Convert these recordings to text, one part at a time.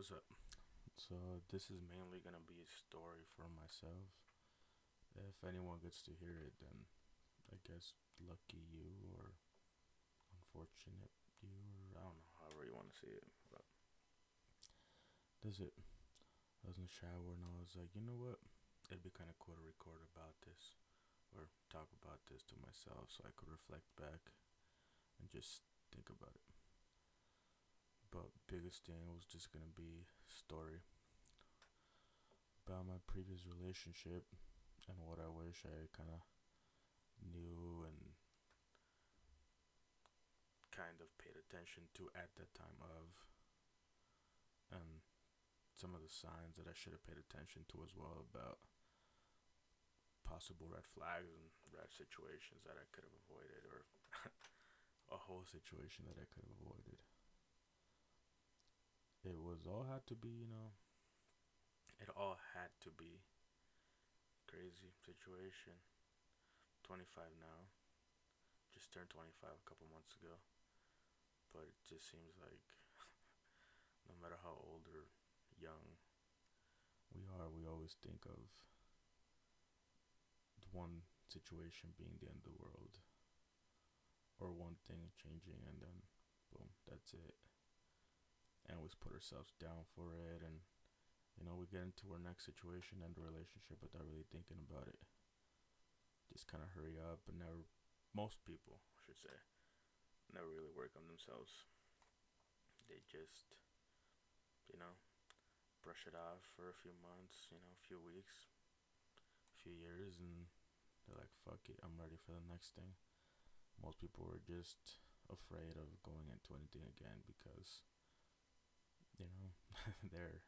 What's up? So this is mainly gonna be a story for myself. If anyone gets to hear it, then I guess lucky you or unfortunate you or I don't know, however you want to see it. But is it. I was in the shower and I was like, you know what? It'd be kind of cool to record about this or talk about this to myself so I could reflect back and just think about it. But biggest thing was just gonna be story about my previous relationship and what I wish I kind of knew and kind of paid attention to at that time of and some of the signs that I should have paid attention to as well about possible red flags and red situations that I could have avoided or a whole situation that I could have avoided. It was all had to be, you know, it all had to be crazy situation. 25 now. Just turned 25 a couple months ago. But it just seems like no matter how old or young we are, we always think of one situation being the end of the world or one thing changing and then boom, that's it. And we put ourselves down for it and you know, we get into our next situation and the relationship without really thinking about it. Just kind of hurry up and never, most people, I should say, never really work on themselves. They just, you know, brush it off for a few months, you know, a few weeks, a few years, and they're like, fuck it, I'm ready for the next thing. Most people are just afraid of going into anything again because, you know, they're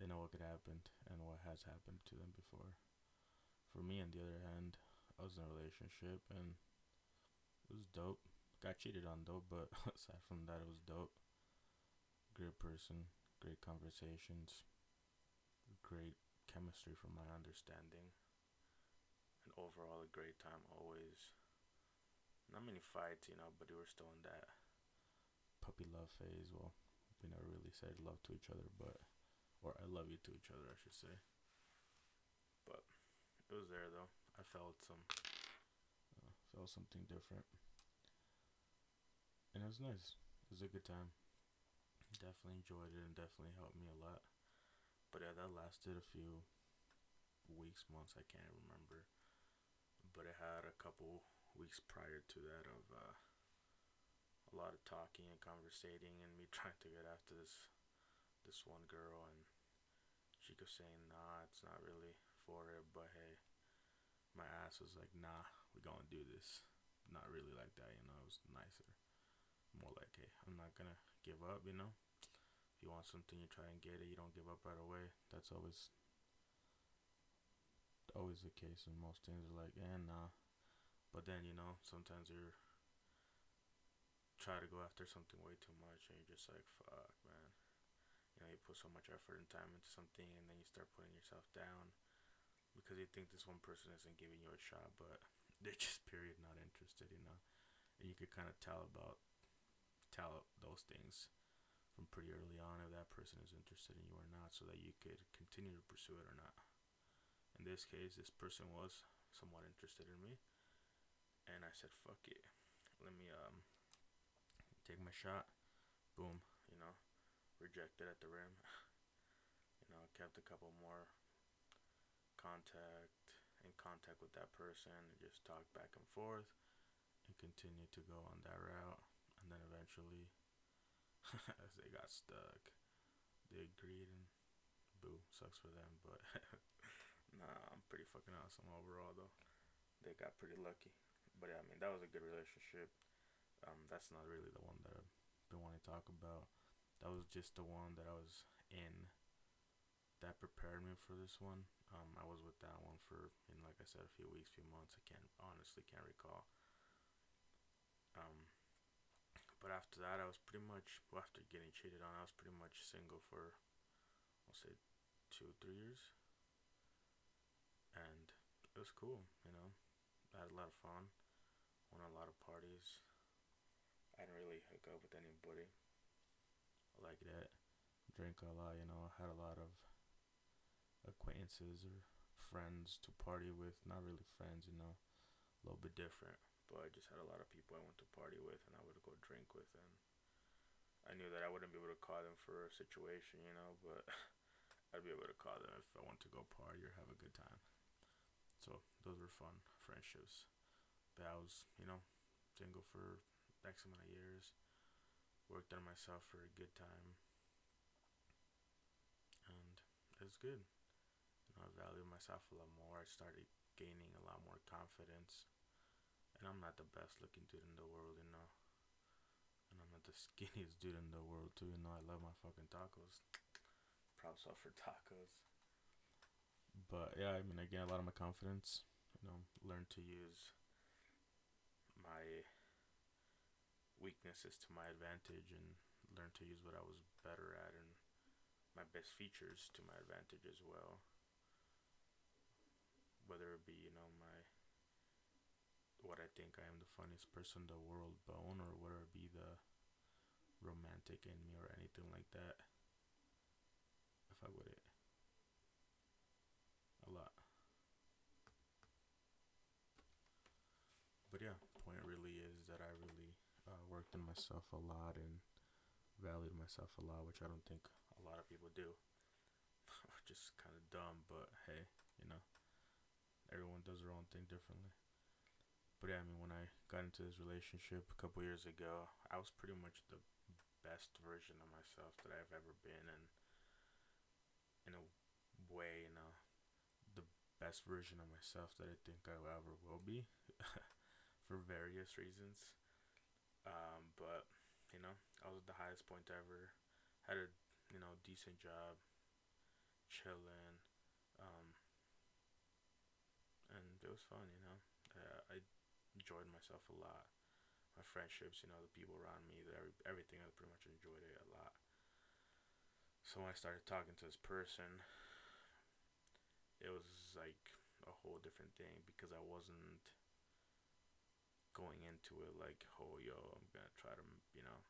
they know what could happen and what has happened to them before. For me, on the other hand, I was in a relationship and it was dope. Got cheated on though, but aside from that, it was dope. Great person, great conversations, great chemistry from my understanding, and overall a great time always. Not many fights, you know, but we were still in that puppy love phase. Well, we never really said love to each other, but or I love you to each other, I should say. But it was there though. I felt some, uh, felt something different, and it was nice. It was a good time. Definitely enjoyed it, and definitely helped me a lot. But yeah, that lasted a few weeks, months. I can't remember. But it had a couple weeks prior to that of uh, a lot of talking and conversating, and me trying to get after this this one girl, and she kept saying, "Nah, it's not really for it." But hey, my ass was like, "Nah, we gonna do this." Not really like that, you know. It was nicer, more like, "Hey, I'm not gonna give up," you know. If you want something, you try and get it. You don't give up right away. That's always always the case in most things. Like, eh, nah. But then, you know, sometimes you're try to go after something way too much, and you're just like, "Fuck, man." you know you put so much effort and time into something and then you start putting yourself down because you think this one person isn't giving you a shot but they're just period not interested you know? And you could kind of tell about tell those things from pretty early on if that person is interested in you or not so that you could continue to pursue it or not. In this case this person was somewhat interested in me and i said fuck it. Let me um take my shot boom you know rejected at the rim. you know, kept a couple more contact in contact with that person and just talked back and forth and continued to go on that route. And then eventually, as they got stuck, they agreed and boo, sucks for them. But nah, I'm pretty fucking awesome overall though. They got pretty lucky. But yeah, I mean, that was a good relationship. Um, that's not really the one that I've been wanting to talk about that was just the one that I was in that prepared me for this one. Um, I was with that one for, in like I said, a few weeks, few months. I can't honestly can't recall. Um, but after that, I was pretty much well, after getting cheated on. I was pretty much single for, I'll say, two three years, and it was cool. You know, I had a lot of fun, went on a lot of parties. I didn't really hook up with anybody like that. drink a lot. You know, I had a lot of acquaintances or friends to party with. Not really friends, you know, a little bit different. But I just had a lot of people I went to party with and I would go drink with. And I knew that I wouldn't be able to call them for a situation, you know, but I'd be able to call them if I want to go party or have a good time. So those were fun friendships. But I was, you know, single for X amount of years. Worked on myself for a good time. And it was good. You know, I valued myself a lot more. I started gaining a lot more confidence. And I'm not the best looking dude in the world, you know. And I'm not the skinniest dude in the world too, you know. I love my fucking tacos. Props off for tacos. But yeah, I mean I gained a lot of my confidence. You know, learned to use my weaknesses to my advantage and learn to use what I was better at and my best features to my advantage as well. Whether it be, you know, my what I think I am the funniest person in the world bone or whether it be the romantic in me or anything like that. If I would it. A lot. But yeah, point really is that I really on myself a lot and valued myself a lot, which I don't think a lot of people do. Just kind of dumb, but hey, you know, everyone does their own thing differently. But yeah, I mean, when I got into this relationship a couple years ago, I was pretty much the best version of myself that I've ever been, and in a way, you know, the best version of myself that I think I ever will be, for various reasons. Um, but you know, I was at the highest point ever. Had a you know decent job, chilling, um, and it was fun. You know, uh, I enjoyed myself a lot. My friendships, you know, the people around me, every, everything. I pretty much enjoyed it a lot. So when I started talking to this person, it was like a whole different thing because I wasn't going into it like, oh, yo, I'm gonna try to, you know,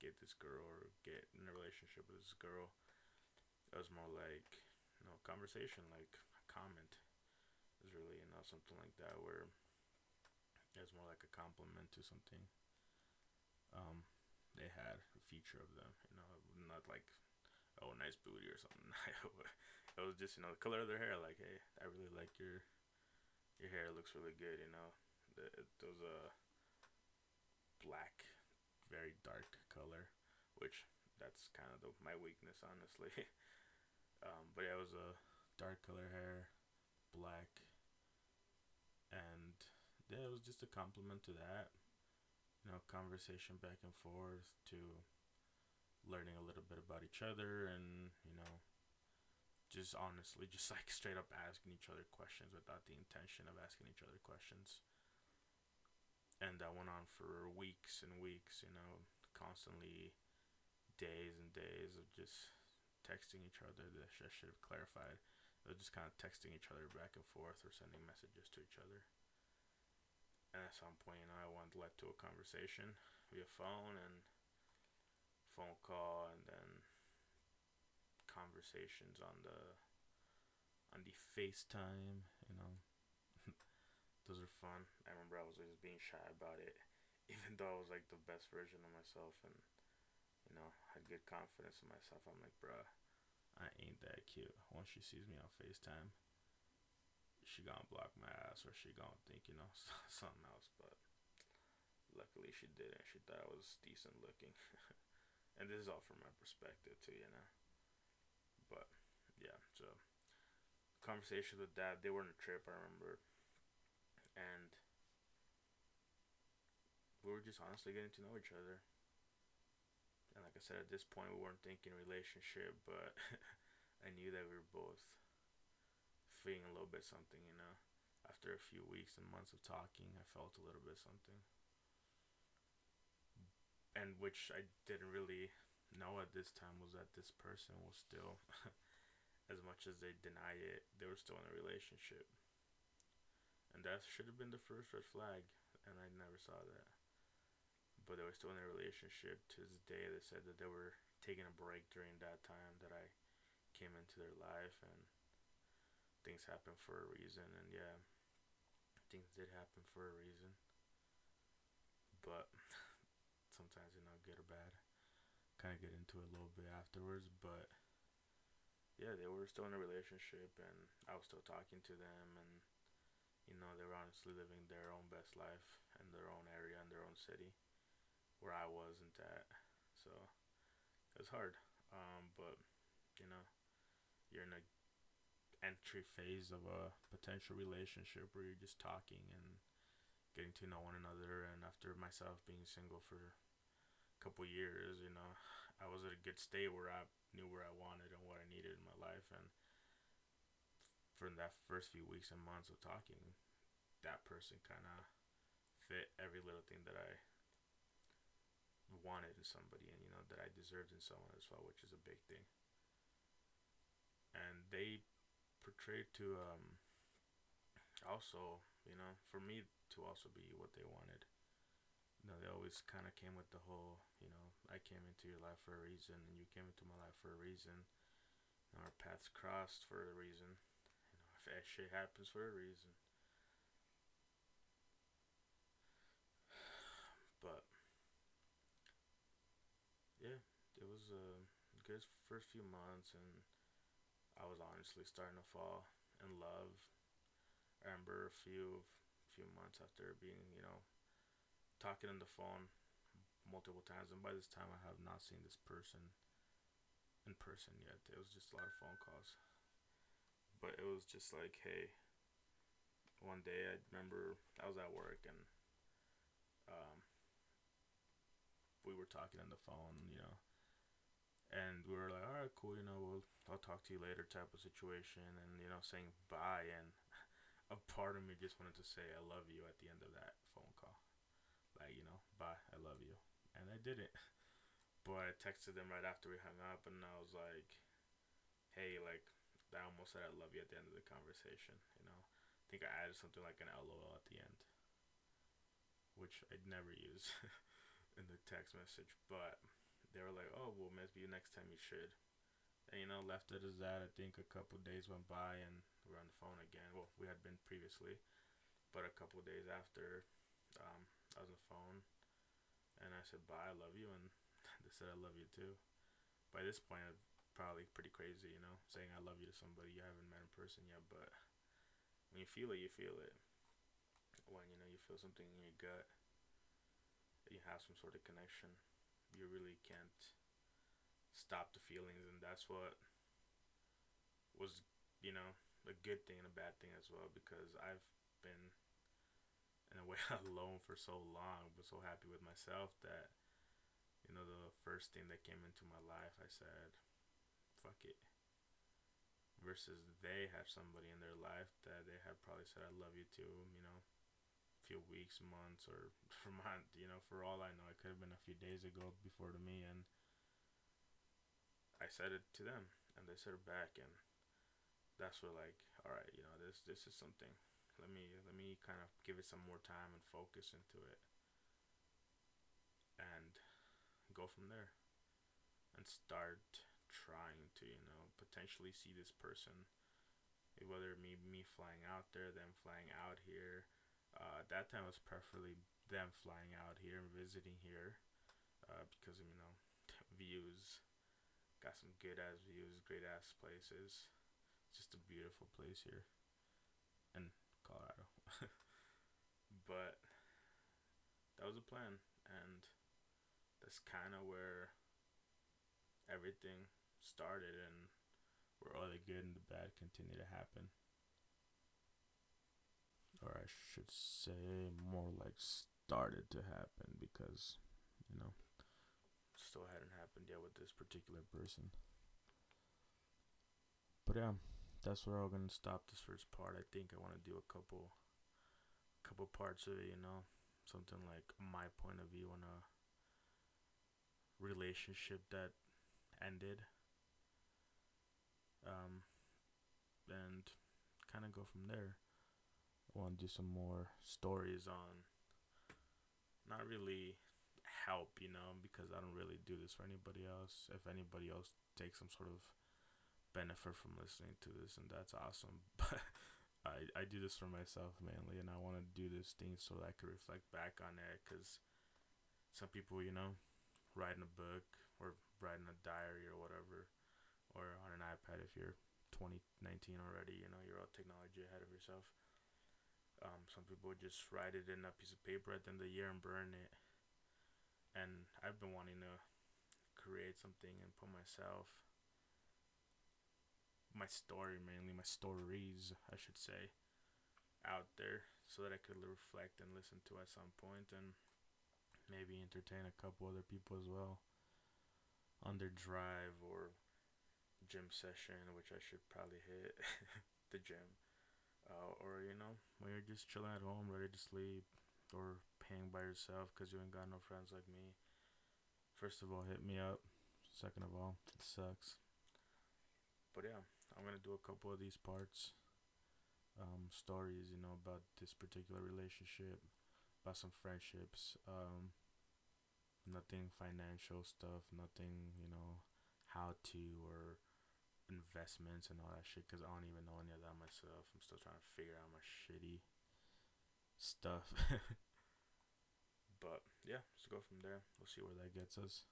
get this girl or get in a relationship with this girl. It was more like, you know, conversation, like a comment. It was really, you know, something like that where it was more like a compliment to something. Um, they had a feature of them, you know, not like, oh, nice booty or something. it was just, you know, the color of their hair. Like, hey, I really like your, your hair looks really good, you know it, was a black, very dark color, which that's kind of the, my weakness, honestly. um, but yeah, it was a dark color hair, black, and yeah, it was just a compliment to that. You know, conversation back and forth to learning a little bit about each other and you know just honestly just like straight up asking each other questions without the intention of asking each other questions and that went on for weeks and weeks you know constantly days and days of just texting each other. That I should have clarified. They just kind of texting each other back and forth or sending messages to each other. And at some point you know I wanted led to a conversation via phone and phone call and then conversations on the on the FaceTime, you know, those are fun. I remember I was always being shy about it, even though I was like the best version of myself and you know had good confidence in myself. I'm like, bruh, I ain't that cute. Once she sees me on Facetime, she gonna block my ass or she gonna think you know something else. But luckily she didn't. She thought I was decent looking, and this is all from my perspective too, you know. But yeah, so conversations with dad, they were in a trip. I remember and we were just honestly getting to know each other. And like I said, at this point, we weren't thinking relationship, but I knew that we were both feeling a little bit something, you know. After a few weeks and months of talking, I felt a little bit something. And which I didn't really know at this time was that this person was still, as much as they denied it, they were still in a relationship. And that should have been the first red flag, and I never saw that. but they were still in a relationship to this day. They said that they were taking a break during that time that I came into their life, and things happen for a reason. And yeah, things did happen for a reason, but sometimes you know, good or bad. Kind of get into it a little bit afterwards, but yeah, they were still in a relationship, and I was still talking to them, and you know, they were honestly living their own best life in their own area in their own city where I wasn't at. So it was hard. Um, but you know, you're in a entry phase of a potential relationship where you're just talking and getting to know one another. And after myself being single for a couple years, you know, I was at a good state where I knew where I wanted and what I needed in my life. And for that first few weeks and months of talking, that person kind of fit every little thing that I wanted in somebody and you know that I deserved in someone as well, which is a big thing. And they portrayed to um also, you know, for me to also be what they wanted. You know, they always kind of came with the whole, you know, I came into your life for a reason and you came into my life for a reason. Know, our paths crossed for a reason. That shit happens for a reason. But yeah, it was a good first few months, and I was honestly starting to fall in love. I remember a few few months after being, you know, talking on the phone multiple times, and by this time I have not seen this person in person yet. It was just a lot of phone calls, but it was just like, hey. One day I remember I was at work and um, we were talking on the phone, you know, and we were like, all right, cool, you know, we'll I'll talk to you later type of situation, and you know, saying bye, and a part of me just wanted to say I love you at the end of that phone call, like you know, bye, I love you, and I didn't, but I texted them right after we hung up, and I was like, hey, like I almost said I love you at the end of the conversation, you know, I think I added something like an LOL at the end, which I'd never use in the text message, but they were like, "Oh, well, maybe next time you should." And you know, left it as that. I think a couple days went by, and we are on the phone again. Well, we had been previously, but a couple days after, um, I was on the phone, and I said, "Bye, I love you," and they said, "I love you too." By this point, it's probably pretty crazy, you know, saying "I love you" to somebody you haven't met in person yet. But when you feel it, you feel it. When you know you feel something in your gut, you have some sort of connection you really can't stop the feelings and that's what was you know a good thing and a bad thing as well because I've been in a way alone for so long but so happy with myself that you know the first thing that came into my life I said fuck it versus they have somebody in their life that they have probably said I love you too you know a few weeks, months, or for month. You know, for all I know, it could have been a few days ago before to me, and I said it to them, and they said it back, and that's where like, all right, you know, this this is something. Let me let me kind of give it some more time and focus into it, and go from there, and start trying to you know potentially see this person whether me me flying out there, them flying out here, uh, that time was preferably them flying out here and visiting here uh, because you know views got some good ass views great ass places. It's just a beautiful place here in colorado. But that was the plan and that's kind of where everything started and where all the good and the bad continue to happen or I should say more like started to happen because you know still hadn't happened yet with this particular person. But yeah, that's where I'm gonna stop this first part. I think I want to do a couple, couple parts of it. You know, something like my point of view on a relationship that ended. Um, and kind of go from there I want to do some more stories on not really help, you know, because I don't really do this for anybody else. If anybody else takes some sort of benefit from listening to this, and that's awesome. But I I do this for myself mainly, and I want to do this thing so that I can reflect back on it. Cause some people, you know, writing a book writing a diary or whatever, or on an iPad if you're 2019 already, you know, you're all technology ahead of yourself. Um, some people just write it in a piece of paper at the end of the year and burn it. And I've been wanting to create something and put myself, my story mainly, my stories, I should say, out there so that I could reflect and listen to at some point and maybe entertain a couple other people as well on their drive or gym session, which I should probably hit the gym. Uh, or, you know, when you're just chilling at home, ready to sleep, or paying by yourself because you ain't got no friends like me. First of all, hit me up. Second of all, it sucks. But yeah, I'm gonna do a couple of these parts, um, stories, you know, about this particular relationship, about some friendships, um, nothing financial stuff, nothing, you know, how to or investments and all that shit because I don't even know any of that myself. I'm still trying to figure out my shitty stuff. but yeah, let's go from there. We'll see where that gets us.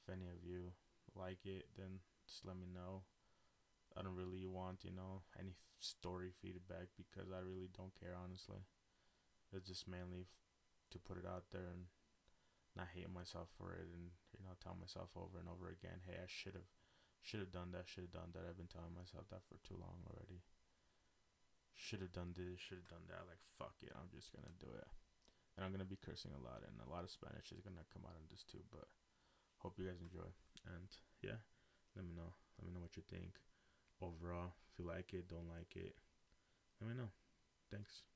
If any of you like it, then just let me know. I don't really want, you know, any story feedback because I really don't care, honestly. It's just mainly f- to put it out there and not hate myself for it and, you know, tell myself over and over again, hey, I should have should have done that, should have done that. I've been telling myself that for too long already. Should have done this, should have done that. Like, fuck it, I'm just gonna do it. And I'm gonna be cursing a lot, and a lot of Spanish is gonna come out in this too. But hope you guys enjoy. And yeah, let me know. Let me know what you think overall. If you like it, don't like it, let me know. Thanks.